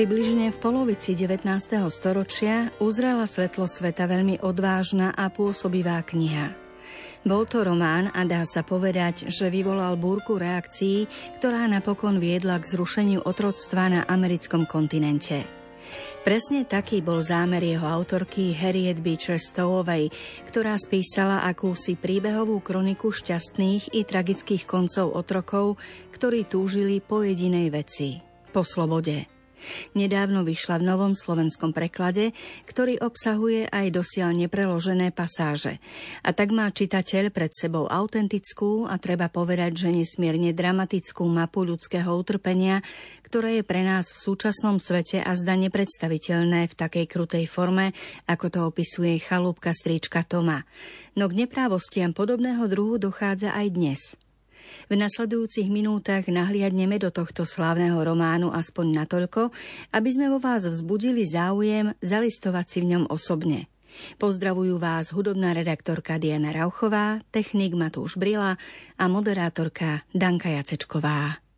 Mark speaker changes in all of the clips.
Speaker 1: Približne v polovici 19. storočia uzrela svetlo sveta veľmi odvážna a pôsobivá kniha. Bol to román a dá sa povedať, že vyvolal búrku reakcií, ktorá napokon viedla k zrušeniu otroctva na americkom kontinente. Presne taký bol zámer jeho autorky Harriet Beecher Stowovej, ktorá spísala akúsi príbehovú kroniku šťastných i tragických koncov otrokov, ktorí túžili po jedinej veci – po slobode. Nedávno vyšla v novom slovenskom preklade, ktorý obsahuje aj dosiaľ nepreložené pasáže. A tak má čitateľ pred sebou autentickú a treba povedať, že nesmierne dramatickú mapu ľudského utrpenia, ktoré je pre nás v súčasnom svete a zda nepredstaviteľné v takej krutej forme, ako to opisuje chalúbka stríčka Toma. No k neprávostiam podobného druhu dochádza aj dnes – v nasledujúcich minútach nahliadneme do tohto slávneho románu aspoň natoľko, aby sme vo vás vzbudili záujem zalistovať si v ňom osobne. Pozdravujú vás hudobná redaktorka Diana Rauchová, technik Matúš Brila a moderátorka Danka Jacečková.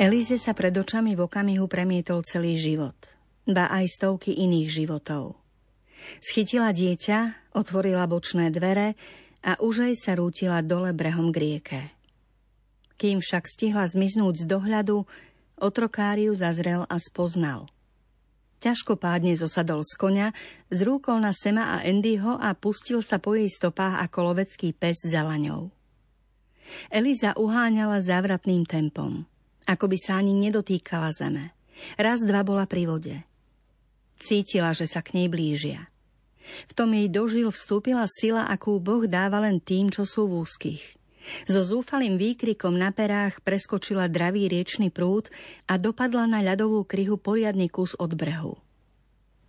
Speaker 1: Elize sa pred očami v okamihu premietol celý život, ba aj stovky iných životov. Schytila dieťa, otvorila bočné dvere a už aj sa rútila dole brehom k rieke. Kým však stihla zmiznúť z dohľadu, otrokáriu zazrel a spoznal. Ťažko pádne zosadol z konia, zrúkol na Sema a Andyho a pustil sa po jej stopách ako lovecký pes za laňou. Eliza uháňala závratným tempom ako by sa ani nedotýkala zeme. Raz, dva bola pri vode. Cítila, že sa k nej blížia. V tom jej dožil vstúpila sila, akú Boh dáva len tým, čo sú v úzkých. So zúfalým výkrikom na perách preskočila dravý riečný prúd a dopadla na ľadovú kryhu poriadny kus od brehu.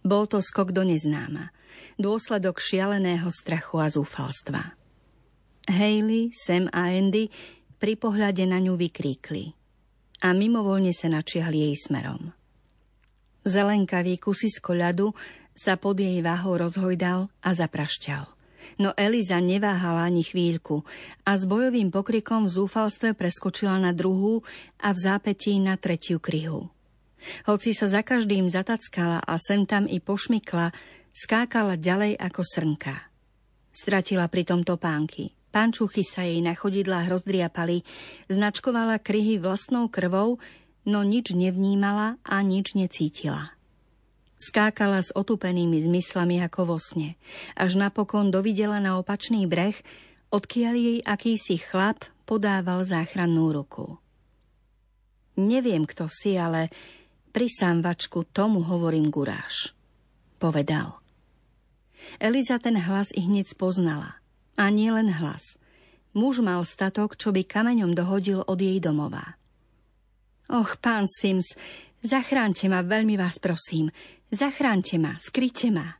Speaker 1: Bol to skok do neznáma, dôsledok šialeného strachu a zúfalstva. Hayley, Sam a Andy pri pohľade na ňu vykríkli – a mimovoľne sa načiahli jej smerom. Zelenkavý kusisko ľadu sa pod jej váhou rozhojdal a zaprašťal. No Eliza neváhala ani chvíľku a s bojovým pokrikom v zúfalstve preskočila na druhú a v zápetí na tretiu kryhu. Hoci sa za každým zatackala a sem tam i pošmykla, Skákala ďalej ako srnka. Stratila pri tomto pánky. Pančuchy sa jej na chodidlách rozdriapali, značkovala kryhy vlastnou krvou, no nič nevnímala a nič necítila. Skákala s otupenými zmyslami ako vo sne, až napokon dovidela na opačný breh, odkiaľ jej akýsi chlap podával záchrannú ruku. Neviem, kto si, ale pri sámvačku tomu hovorím guráš, povedal. Eliza ten hlas i hneď spoznala. A nie len hlas. Muž mal statok, čo by kameňom dohodil od jej domova. Och, pán Sims, zachránte ma, veľmi vás prosím. Zachránte ma, skryte ma,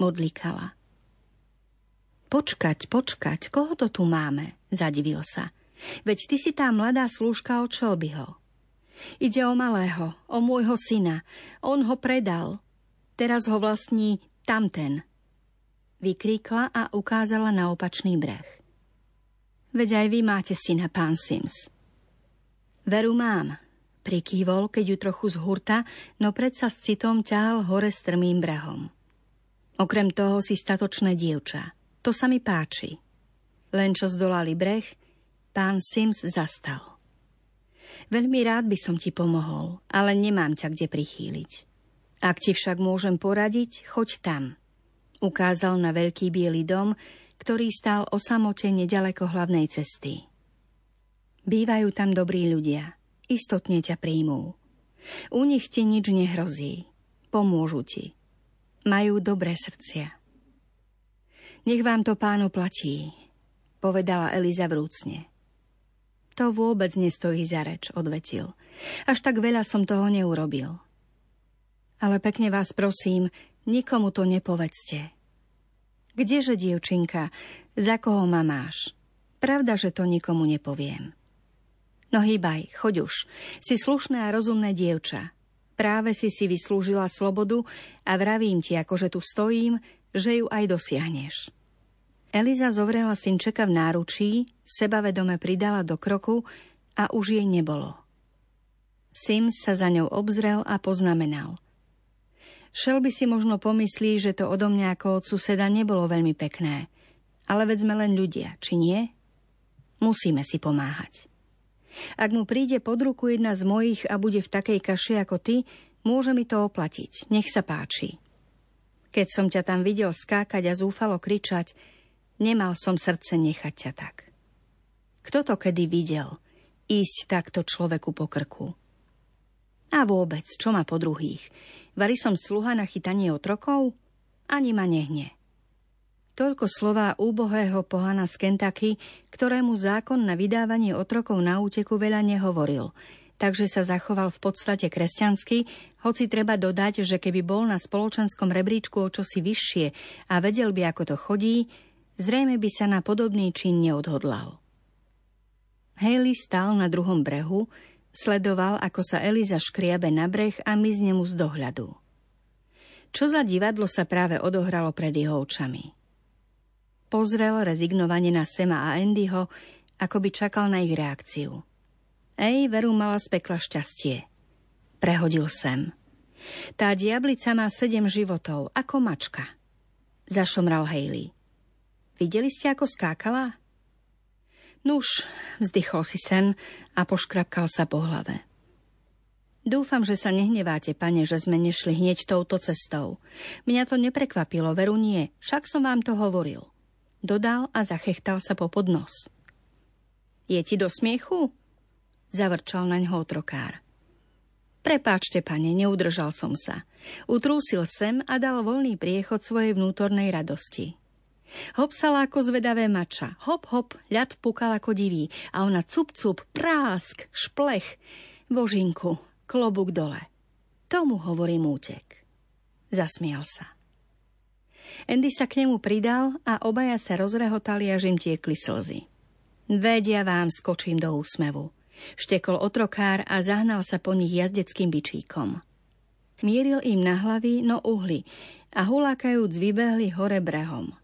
Speaker 1: modlikala. Počkať, počkať, koho to tu máme? Zadivil sa. Veď ty si tá mladá slúžka od Šelbyho. Ide o malého, o môjho syna. On ho predal. Teraz ho vlastní tamten vykríkla a ukázala na opačný breh. Veď aj vy máte syna, pán Sims. Veru mám, prikývol, keď ju trochu zhurta, no predsa s citom ťahal hore strmým brehom. Okrem toho si statočné dievča. To sa mi páči. Len čo zdolali breh, pán Sims zastal. Veľmi rád by som ti pomohol, ale nemám ťa kde prichýliť. Ak ti však môžem poradiť, choď tam – Ukázal na veľký biely dom, ktorý stál o samote nedaleko hlavnej cesty. Bývajú tam dobrí ľudia. Istotne ťa príjmú. U nich ti nič nehrozí. Pomôžu ti. Majú dobré srdcia. Nech vám to pánu platí, povedala Eliza vrúcne. To vôbec nestojí za reč, odvetil. Až tak veľa som toho neurobil. Ale pekne vás prosím, Nikomu to nepovedzte. Kdeže, dievčinka, za koho ma máš? Pravda, že to nikomu nepoviem. No hýbaj, choď už. Si slušné a rozumné dievča. Práve si si vyslúžila slobodu a vravím ti, akože tu stojím, že ju aj dosiahneš. Eliza zovrela synčeka v náručí, sebavedome pridala do kroku a už jej nebolo. Sims sa za ňou obzrel a poznamenal – Šel by si možno pomyslí, že to odo mňa ako od suseda nebolo veľmi pekné. Ale veď sme len ľudia, či nie? Musíme si pomáhať. Ak mu príde pod ruku jedna z mojich a bude v takej kaši ako ty, môže mi to oplatiť. Nech sa páči. Keď som ťa tam videl skákať a zúfalo kričať, nemal som srdce nechať ťa tak. Kto to kedy videl? Ísť takto človeku po krku. A vôbec, čo má po druhých? Vari som sluha na chytanie otrokov? Ani ma nehne. Toľko slová úbohého pohana z Kentucky, ktorému zákon na vydávanie otrokov na úteku veľa nehovoril, takže sa zachoval v podstate kresťansky, hoci treba dodať, že keby bol na spoločenskom rebríčku o čosi vyššie a vedel by, ako to chodí, zrejme by sa na podobný čin neodhodlal. Haley stál na druhom brehu, Sledoval, ako sa Eliza škriabe na breh a mizne mu z dohľadu. Čo za divadlo sa práve odohralo pred jeho očami? Pozrel rezignovane na Sema a Andyho, ako by čakal na ich reakciu. Ej, veru mala z pekla šťastie. Prehodil sem. Tá diablica má sedem životov, ako mačka. Zašomral Hailey. Videli ste, ako skákala? Nuž, vzdychol si sen a poškrapkal sa po hlave. Dúfam, že sa nehneváte, pane, že sme nešli hneď touto cestou. Mňa to neprekvapilo, veru nie, však som vám to hovoril. Dodal a zachechtal sa po podnos. Je ti do smiechu? Zavrčal na ňo otrokár. Prepáčte, pane, neudržal som sa. Utrúsil sem a dal voľný priechod svojej vnútornej radosti. Hopsala ako zvedavé mača. Hop, hop, ľad pukal ako divý. A ona cup, cup, prásk, šplech. Božinku, klobúk dole. Tomu hovorím útek. Zasmial sa. Andy sa k nemu pridal a obaja sa rozrehotali, až im tiekli slzy. Vedia vám, skočím do úsmevu. Štekol otrokár a zahnal sa po nich jazdeckým bičíkom. Mieril im na hlavy, no uhly a hulákajúc vybehli hore brehom.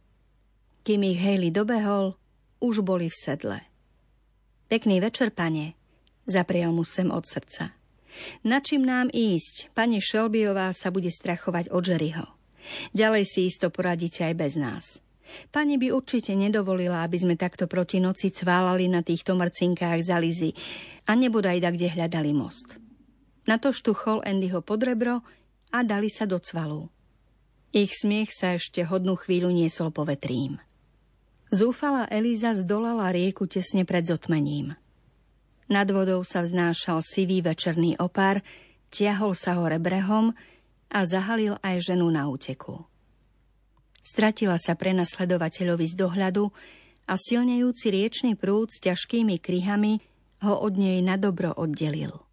Speaker 1: Kým ich Haley dobehol, už boli v sedle. Pekný večer, pane, zaprial mu sem od srdca. Na čím nám ísť? Pani Šelbiová sa bude strachovať od Jerryho. Ďalej si isto poradíte aj bez nás. Pani by určite nedovolila, aby sme takto proti noci cválali na týchto mrcinkách za Lizy a nebodaj da kde hľadali most. Na to štuchol Andyho pod rebro a dali sa do cvalu. Ich smiech sa ešte hodnú chvíľu niesol povetrím. Zúfala Eliza zdolala rieku tesne pred zotmením. Nad vodou sa vznášal sivý večerný opár, tiahol sa hore brehom a zahalil aj ženu na úteku. Stratila sa pre nasledovateľovi z dohľadu a silnejúci riečný prúd s ťažkými kryhami ho od nej na dobro oddelil.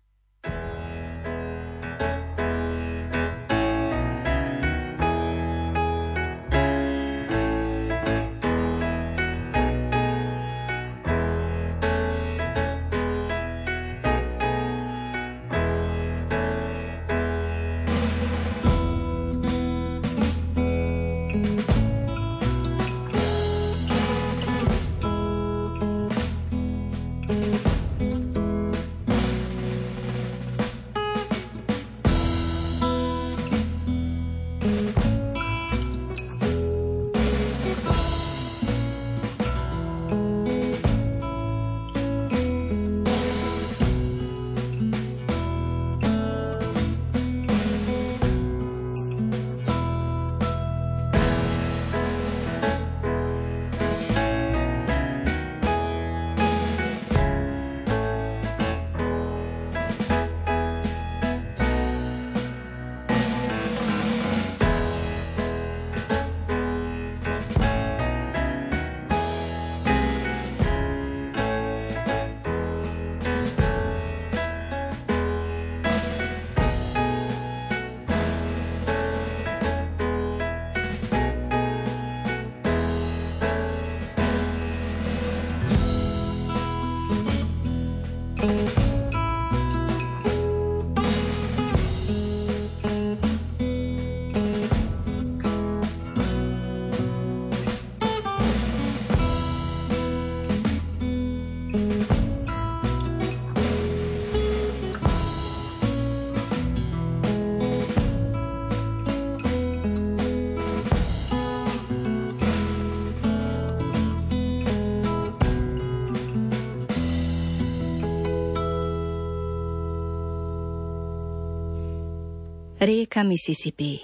Speaker 1: Rieka Mississippi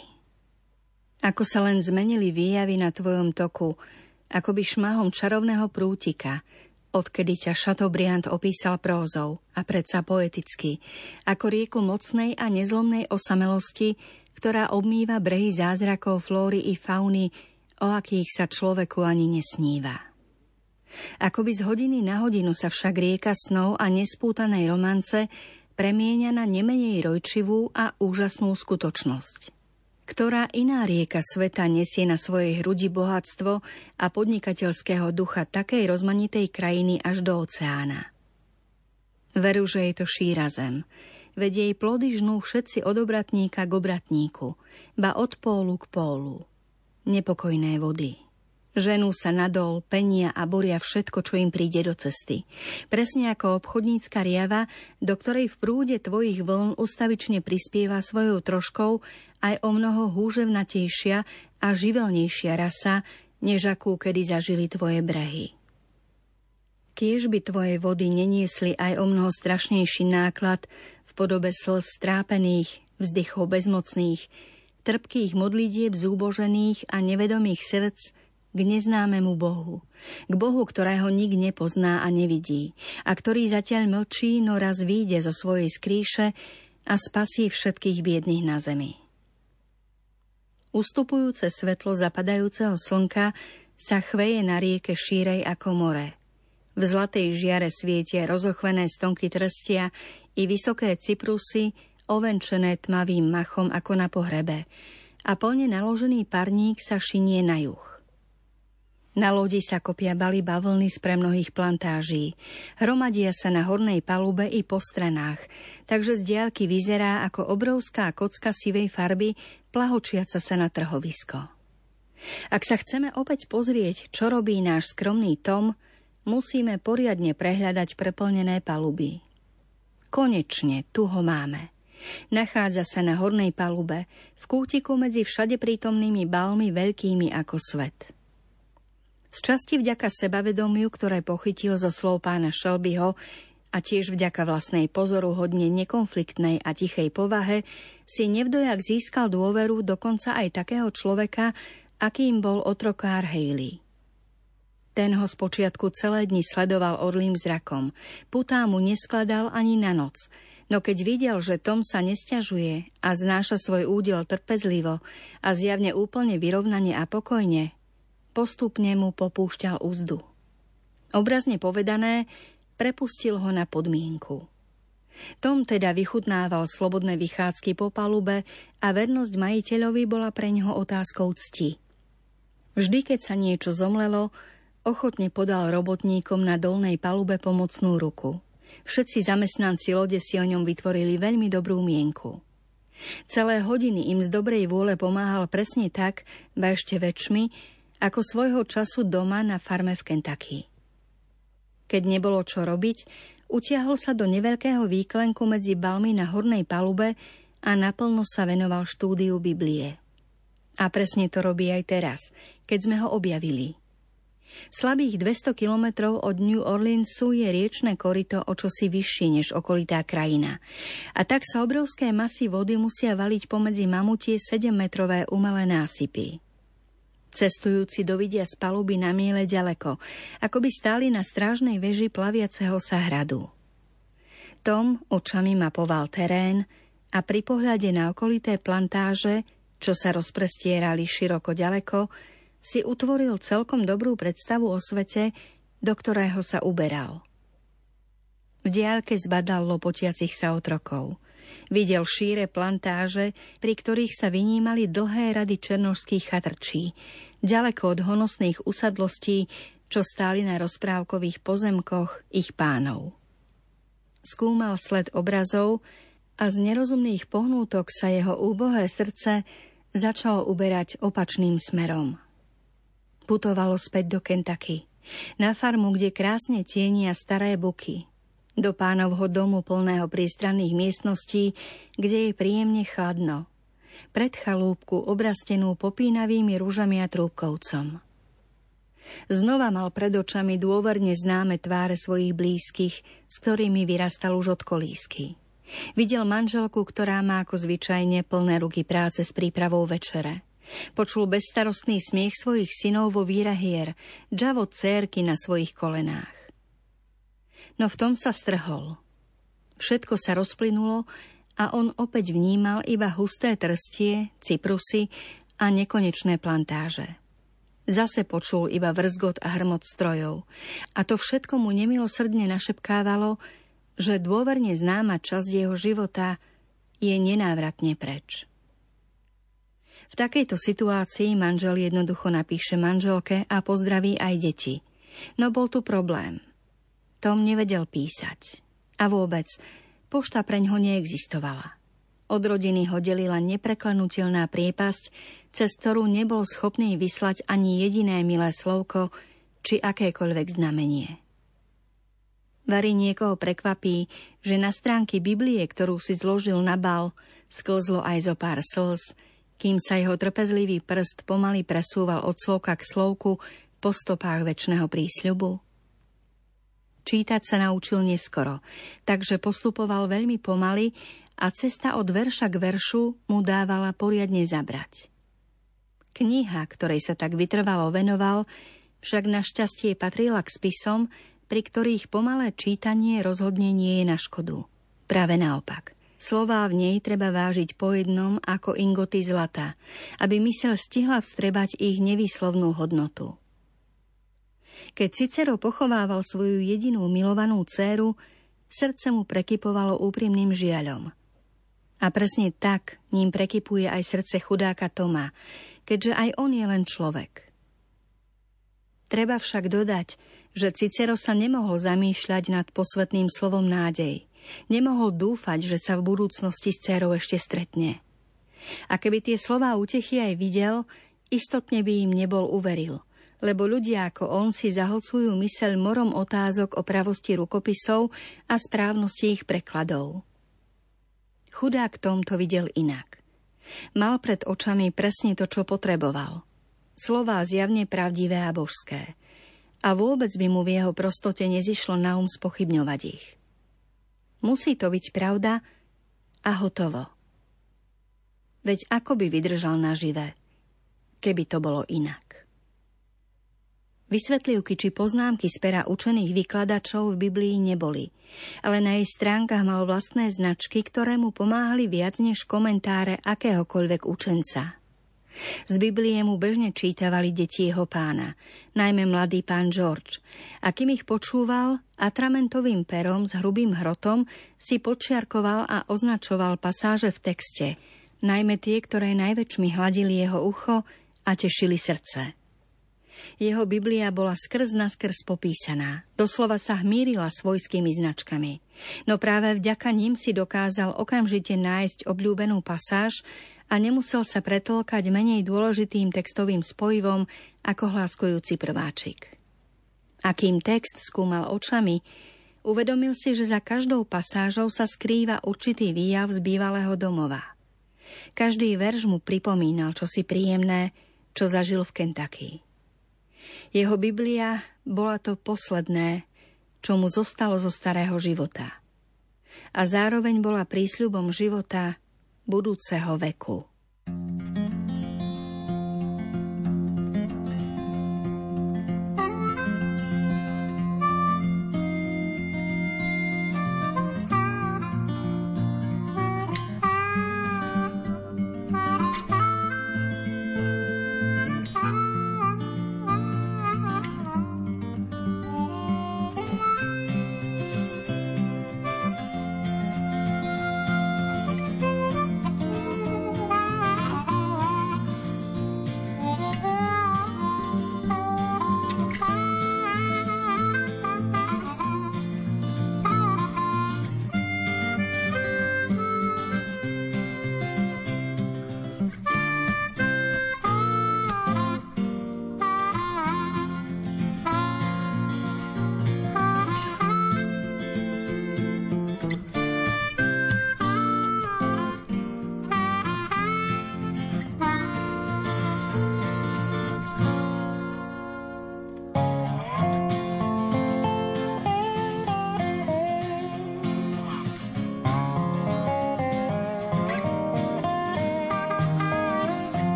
Speaker 1: Ako sa len zmenili výjavy na tvojom toku, ako by šmahom čarovného prútika, odkedy ťa Chateaubriand opísal prózou a predsa poeticky, ako rieku mocnej a nezlomnej osamelosti, ktorá obmýva brehy zázrakov flóry i fauny, o akých sa človeku ani nesníva. Akoby z hodiny na hodinu sa však rieka snov a nespútanej romance premieňa na nemenej rojčivú a úžasnú skutočnosť. Ktorá iná rieka sveta nesie na svojej hrudi bohatstvo a podnikateľského ducha takej rozmanitej krajiny až do oceána. Veru, že je to šíra zem, veď jej plody žnú všetci od obratníka k obratníku, ba od pólu k pólu. Nepokojné vody, Ženú sa nadol, penia a boria všetko, čo im príde do cesty. Presne ako obchodnícka riava, do ktorej v prúde tvojich vln ustavične prispieva svojou troškou aj o mnoho húževnatejšia a živelnejšia rasa, než akú kedy zažili tvoje brehy. Kiež by tvoje vody neniesli aj o mnoho strašnejší náklad v podobe slz strápených, vzdychov bezmocných, trpkých modlitieb zúbožených a nevedomých srdc, k neznámemu Bohu, k Bohu, ktorého nik nepozná a nevidí, a ktorý zatiaľ mlčí, no raz výjde zo svojej skríše a spasí všetkých biedných na zemi. Ustupujúce svetlo zapadajúceho slnka sa chveje na rieke šírej ako more. V zlatej žiare svietia rozochvené stonky trstia i vysoké cyprusy, ovenčené tmavým machom ako na pohrebe, a plne naložený parník sa šinie na juh. Na lodi sa kopia bali bavlny z premnohých plantáží. Hromadia sa na hornej palube i po stranách, takže z diálky vyzerá ako obrovská kocka sivej farby, plahočiaca sa na trhovisko. Ak sa chceme opäť pozrieť, čo robí náš skromný Tom, musíme poriadne prehľadať preplnené paluby. Konečne, tu ho máme. Nachádza sa na hornej palube, v kútiku medzi všade prítomnými balmi veľkými ako svet. Z časti vďaka sebavedomiu, ktoré pochytil zo slov pána Šelbyho a tiež vďaka vlastnej pozoru hodne nekonfliktnej a tichej povahe, si nevdojak získal dôveru dokonca aj takého človeka, akým bol otrokár Haley. Ten ho spočiatku celé dni sledoval orlým zrakom. Putá mu neskladal ani na noc – No keď videl, že Tom sa nesťažuje a znáša svoj údel trpezlivo a zjavne úplne vyrovnane a pokojne, postupne mu popúšťal úzdu. Obrazne povedané, prepustil ho na podmienku. Tom teda vychutnával slobodné vychádzky po palube a vernosť majiteľovi bola pre neho otázkou cti. Vždy, keď sa niečo zomlelo, ochotne podal robotníkom na dolnej palube pomocnú ruku – Všetci zamestnanci lode si o ňom vytvorili veľmi dobrú mienku. Celé hodiny im z dobrej vôle pomáhal presne tak, ba ešte väčšmi, ako svojho času doma na farme v Kentucky. Keď nebolo čo robiť, utiahol sa do neveľkého výklenku medzi balmi na hornej palube a naplno sa venoval štúdiu Biblie. A presne to robí aj teraz, keď sme ho objavili. Slabých 200 kilometrov od New Orleansu je riečne korito o čosi vyššie než okolitá krajina. A tak sa obrovské masy vody musia valiť pomedzi mamutie 7-metrové umelé násypy. Cestujúci dovidia z paluby na miele ďaleko, ako by stáli na strážnej veži plaviaceho sa hradu. Tom očami mapoval terén a pri pohľade na okolité plantáže, čo sa rozprestierali široko ďaleko, si utvoril celkom dobrú predstavu o svete, do ktorého sa uberal. V diálke zbadal lopotiacich sa otrokov. Videl šíre plantáže, pri ktorých sa vynímali dlhé rady černožských chatrčí, ďaleko od honosných usadlostí, čo stáli na rozprávkových pozemkoch ich pánov. Skúmal sled obrazov a z nerozumných pohnútok sa jeho úbohé srdce začalo uberať opačným smerom putovalo späť do Kentucky. Na farmu, kde krásne tienia staré buky. Do pánovho domu plného prístranných miestností, kde je príjemne chladno. Pred chalúbku obrastenú popínavými rúžami a trúbkovcom. Znova mal pred očami dôverne známe tváre svojich blízkych, s ktorými vyrastal už od kolísky. Videl manželku, ktorá má ako zvyčajne plné ruky práce s prípravou večere – Počul bezstarostný smiech svojich synov vo výrahier, džavo cérky na svojich kolenách. No v tom sa strhol. Všetko sa rozplynulo a on opäť vnímal iba husté trstie, cyprusy a nekonečné plantáže. Zase počul iba vrzgot a hrmot strojov. A to všetko mu nemilosrdne našepkávalo, že dôverne známa časť jeho života je nenávratne preč. V takejto situácii manžel jednoducho napíše manželke a pozdraví aj deti. No bol tu problém. Tom nevedel písať. A vôbec, pošta preň ho neexistovala. Od rodiny ho delila nepreklenutelná priepasť, cez ktorú nebol schopný vyslať ani jediné milé slovko či akékoľvek znamenie. Vary niekoho prekvapí, že na stránky Biblie, ktorú si zložil na bal, sklzlo aj zo pár slz, kým sa jeho trpezlivý prst pomaly presúval od slovka k slovku po stopách väčšného prísľubu? Čítať sa naučil neskoro, takže postupoval veľmi pomaly a cesta od verša k veršu mu dávala poriadne zabrať. Kniha, ktorej sa tak vytrvalo venoval, však našťastie patrila k spisom, pri ktorých pomalé čítanie rozhodne nie je na škodu. Práve naopak – Slová v nej treba vážiť po jednom ako ingoty zlata, aby mysel stihla vstrebať ich nevýslovnú hodnotu. Keď Cicero pochovával svoju jedinú milovanú dceru, srdce mu prekypovalo úprimným žiaľom. A presne tak ním prekypuje aj srdce chudáka Toma, keďže aj on je len človek. Treba však dodať, že Cicero sa nemohol zamýšľať nad posvetným slovom nádej – Nemohol dúfať, že sa v budúcnosti s dcerou ešte stretne. A keby tie slová utechy aj videl, istotne by im nebol uveril, lebo ľudia ako on si zahlcujú myseľ morom otázok o pravosti rukopisov a správnosti ich prekladov. Chudák Tom to videl inak. Mal pred očami presne to, čo potreboval. Slová zjavne pravdivé a božské. A vôbec by mu v jeho prostote nezišlo na um spochybňovať ich. Musí to byť pravda a hotovo. Veď ako by vydržal nažive, keby to bolo inak. Vysvetlivky či poznámky z pera učených vykladačov v Biblii neboli, ale na jej stránkach mal vlastné značky, ktoré mu pomáhali viac než komentáre akéhokoľvek učenca. Z Biblie mu bežne čítavali deti jeho pána, najmä mladý pán George, a kým ich počúval, atramentovým perom s hrubým hrotom si počiarkoval a označoval pasáže v texte, najmä tie, ktoré najväčšmi hladili jeho ucho a tešili srdce. Jeho Biblia bola skrz na skrz popísaná. Doslova sa hmírila svojskými značkami. No práve vďaka ním si dokázal okamžite nájsť obľúbenú pasáž a nemusel sa pretlkať menej dôležitým textovým spojivom ako hláskujúci prváčik. Akým text skúmal očami, uvedomil si, že za každou pasážou sa skrýva určitý výjav z bývalého domova. Každý verš mu pripomínal čosi príjemné, čo zažil v Kentucky. Jeho Biblia bola to posledné, čo mu zostalo zo starého života. A zároveň bola prísľubom života budúceho veku.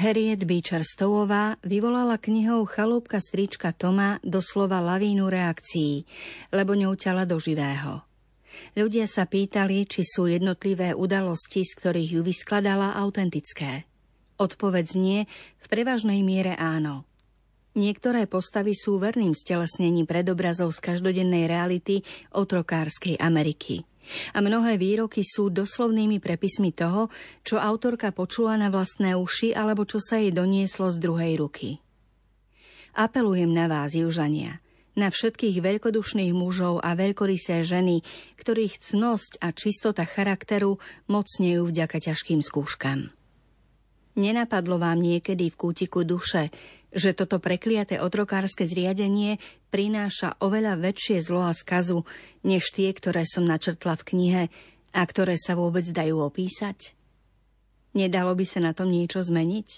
Speaker 1: Harriet Beecher Stowová vyvolala knihou Chalúbka strička Toma doslova lavínu reakcií, lebo ňou ťala do živého. Ľudia sa pýtali, či sú jednotlivé udalosti, z ktorých ju vyskladala, autentické. Odpoveď nie, v prevažnej miere áno. Niektoré postavy sú verným stelesnením predobrazov z každodennej reality otrokárskej Ameriky a mnohé výroky sú doslovnými prepismi toho, čo autorka počula na vlastné uši alebo čo sa jej donieslo z druhej ruky. Apelujem na vás, Južania, na všetkých veľkodušných mužov a veľkorysé ženy, ktorých cnosť a čistota charakteru mocnejú vďaka ťažkým skúškam. Nenapadlo vám niekedy v kútiku duše, že toto prekliaté otrokárske zriadenie prináša oveľa väčšie zlo a skazu, než tie, ktoré som načrtla v knihe a ktoré sa vôbec dajú opísať? Nedalo by sa na tom niečo zmeniť?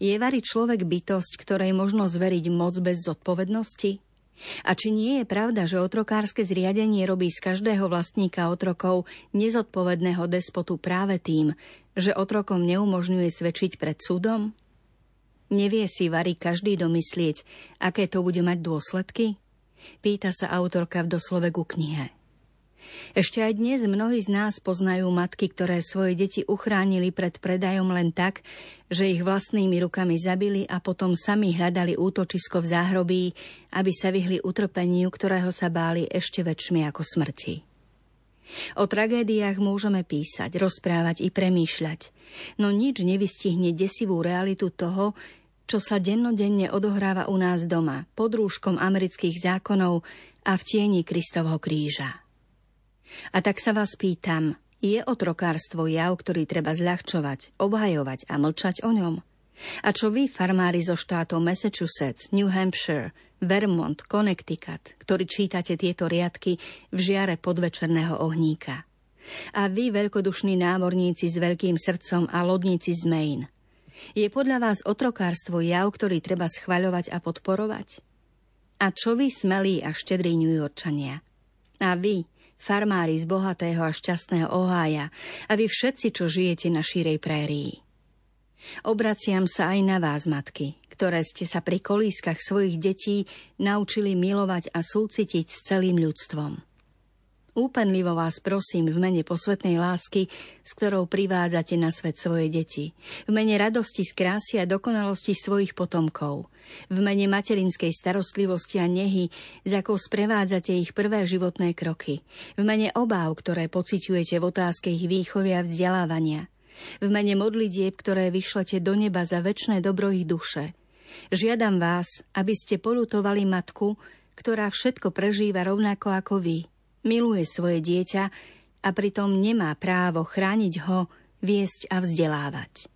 Speaker 1: Je vari človek bytosť, ktorej možno zveriť moc bez zodpovednosti? A či nie je pravda, že otrokárske zriadenie robí z každého vlastníka otrokov nezodpovedného despotu práve tým, že otrokom neumožňuje svedčiť pred súdom? Nevie si Vary každý domyslieť, aké to bude mať dôsledky? Pýta sa autorka v doslove ku knihe. Ešte aj dnes mnohí z nás poznajú matky, ktoré svoje deti uchránili pred predajom len tak, že ich vlastnými rukami zabili a potom sami hľadali útočisko v záhrobí, aby sa vyhli utrpeniu, ktorého sa báli ešte väčšmi ako smrti. O tragédiách môžeme písať, rozprávať i premýšľať, no nič nevystihne desivú realitu toho, čo sa dennodenne odohráva u nás doma, pod rúškom amerických zákonov a v tieni Kristovho kríža. A tak sa vás pýtam, je otrokárstvo jav, ktorý treba zľahčovať, obhajovať a mlčať o ňom? A čo vy, farmári zo štátov Massachusetts, New Hampshire, Vermont, Connecticut, ktorí čítate tieto riadky v žiare podvečerného ohníka? A vy, veľkodušní námorníci s veľkým srdcom a lodníci z Maine, je podľa vás otrokárstvo jav, ktorý treba schvaľovať a podporovať? A čo vy, smelí a štedrí Yorkčania? A vy, farmári z bohatého a šťastného Ohája, a vy všetci, čo žijete na šírej prérii? Obraciam sa aj na vás, matky, ktoré ste sa pri kolískach svojich detí naučili milovať a súcitiť s celým ľudstvom. Úpenlivo vás prosím v mene posvetnej lásky, s ktorou privádzate na svet svoje deti, v mene radosti z krásy a dokonalosti svojich potomkov, v mene materinskej starostlivosti a nehy, s akou sprevádzate ich prvé životné kroky, v mene obáv, ktoré pociťujete v otázke ich výchovy a vzdelávania, v mene modlitieb, ktoré vyšlete do neba za väčšie dobro ich duše. Žiadam vás, aby ste polutovali matku, ktorá všetko prežíva rovnako ako vy – miluje svoje dieťa a pritom nemá právo chrániť ho, viesť a vzdelávať.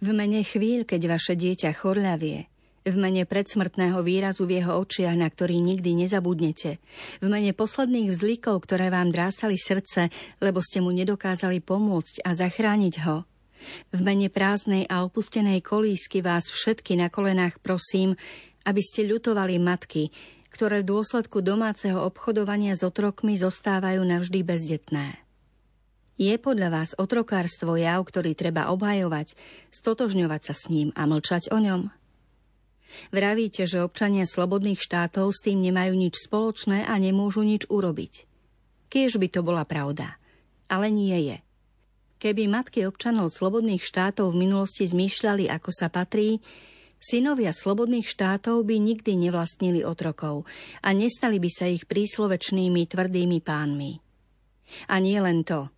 Speaker 1: V mene chvíľ, keď vaše dieťa chorľavie, v mene predsmrtného výrazu v jeho očiach, na ktorý nikdy nezabudnete, v mene posledných vzlikov, ktoré vám drásali srdce, lebo ste mu nedokázali pomôcť a zachrániť ho, v mene prázdnej a opustenej kolísky vás všetky na kolenách prosím, aby ste ľutovali matky, ktoré v dôsledku domáceho obchodovania s otrokmi zostávajú navždy bezdetné. Je podľa vás otrokárstvo jav, ktorý treba obhajovať, stotožňovať sa s ním a mlčať o ňom? Vravíte, že občania slobodných štátov s tým nemajú nič spoločné a nemôžu nič urobiť. Kiež by to bola pravda. Ale nie je. Keby matky občanov slobodných štátov v minulosti zmýšľali, ako sa patrí, Synovia slobodných štátov by nikdy nevlastnili otrokov a nestali by sa ich príslovečnými tvrdými pánmi. A nie len to.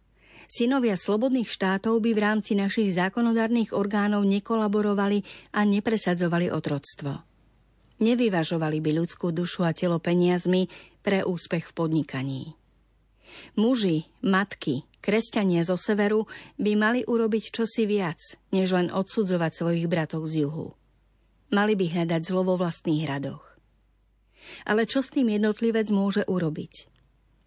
Speaker 1: Synovia slobodných štátov by v rámci našich zákonodárnych orgánov nekolaborovali a nepresadzovali otroctvo. Nevyvažovali by ľudskú dušu a telo peniazmi pre úspech v podnikaní. Muži, matky, kresťania zo severu by mali urobiť čosi viac, než len odsudzovať svojich bratov z juhu. Mali by hľadať zlo vo vlastných radoch. Ale čo s tým jednotlivec môže urobiť?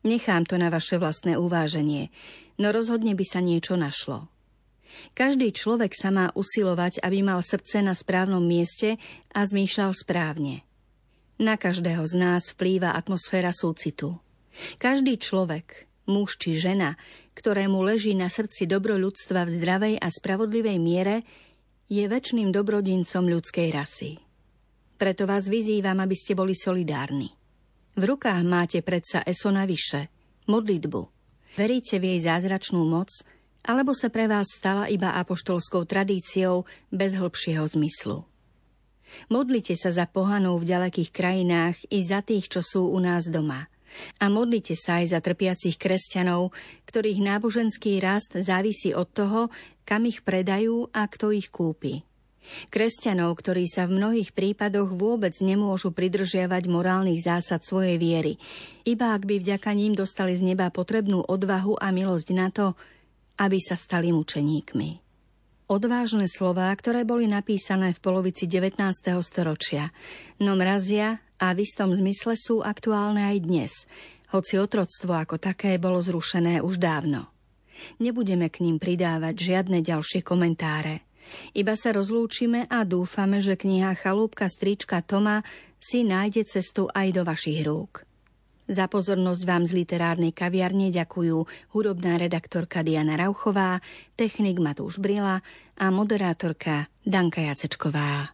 Speaker 1: Nechám to na vaše vlastné uváženie, no rozhodne by sa niečo našlo. Každý človek sa má usilovať, aby mal srdce na správnom mieste a zmýšľal správne. Na každého z nás vplýva atmosféra súcitu. Každý človek, muž či žena, ktorému leží na srdci dobro ľudstva v zdravej a spravodlivej miere, je väčšným dobrodincom ľudskej rasy. Preto vás vyzývam, aby ste boli solidárni. V rukách máte predsa eso navyše, modlitbu. Veríte v jej zázračnú moc, alebo sa pre vás stala iba apoštolskou tradíciou bez hĺbšieho zmyslu. Modlite sa za pohanov v ďalekých krajinách i za tých, čo sú u nás doma. A modlite sa aj za trpiacich kresťanov, ktorých náboženský rast závisí od toho, kam ich predajú a kto ich kúpi. Kresťanov, ktorí sa v mnohých prípadoch vôbec nemôžu pridržiavať morálnych zásad svojej viery, iba ak by vďaka ním dostali z neba potrebnú odvahu a milosť na to, aby sa stali mučeníkmi. Odvážne slová, ktoré boli napísané v polovici 19. storočia, no mrazia a v istom zmysle sú aktuálne aj dnes, hoci otroctvo ako také bolo zrušené už dávno. Nebudeme k ním pridávať žiadne ďalšie komentáre – iba sa rozlúčime a dúfame, že kniha Chalúbka strička Toma si nájde cestu aj do vašich rúk. Za pozornosť vám z literárnej kaviarne ďakujú hudobná redaktorka Diana Rauchová, technik Matúš Brila a moderátorka Danka Jacečková.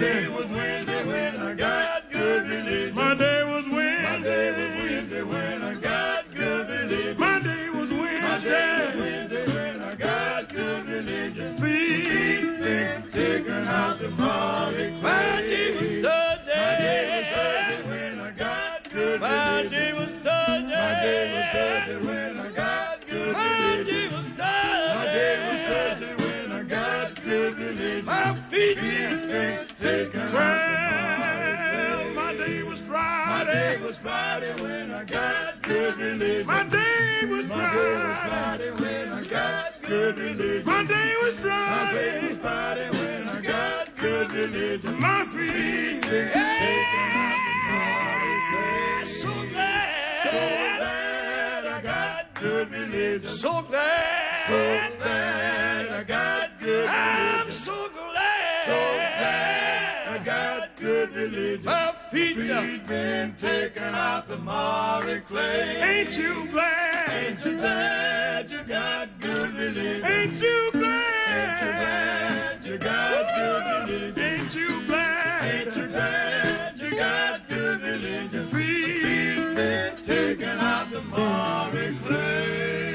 Speaker 2: day was windy when I got good religion. My day was windy. My day was windy when I got good religion. My day was windy. My day was windy when I got good religion. Feet been taken out the Mardi Gras. My day was Thursday. My day was Thursday when I got good religion. My day was Thursday. My day was Thursday. taken. Well, my day was Friday. My day was Friday when I got good religion. My day was Friday. My day was Friday when I got good religion. My day was Friday. My day was Friday when I got good religion. My feet yeah. So glad, so glad I got good religion. So glad, so glad I got good religion. religion. My feet, feet been taken out the miry clay. Ain't you glad? Ain't you glad you got good religion? Ain't you glad? Ain't you glad you got good religion? Ain't you glad? Ain't you glad you got good religion? Feet, feet been taken out the miry clay.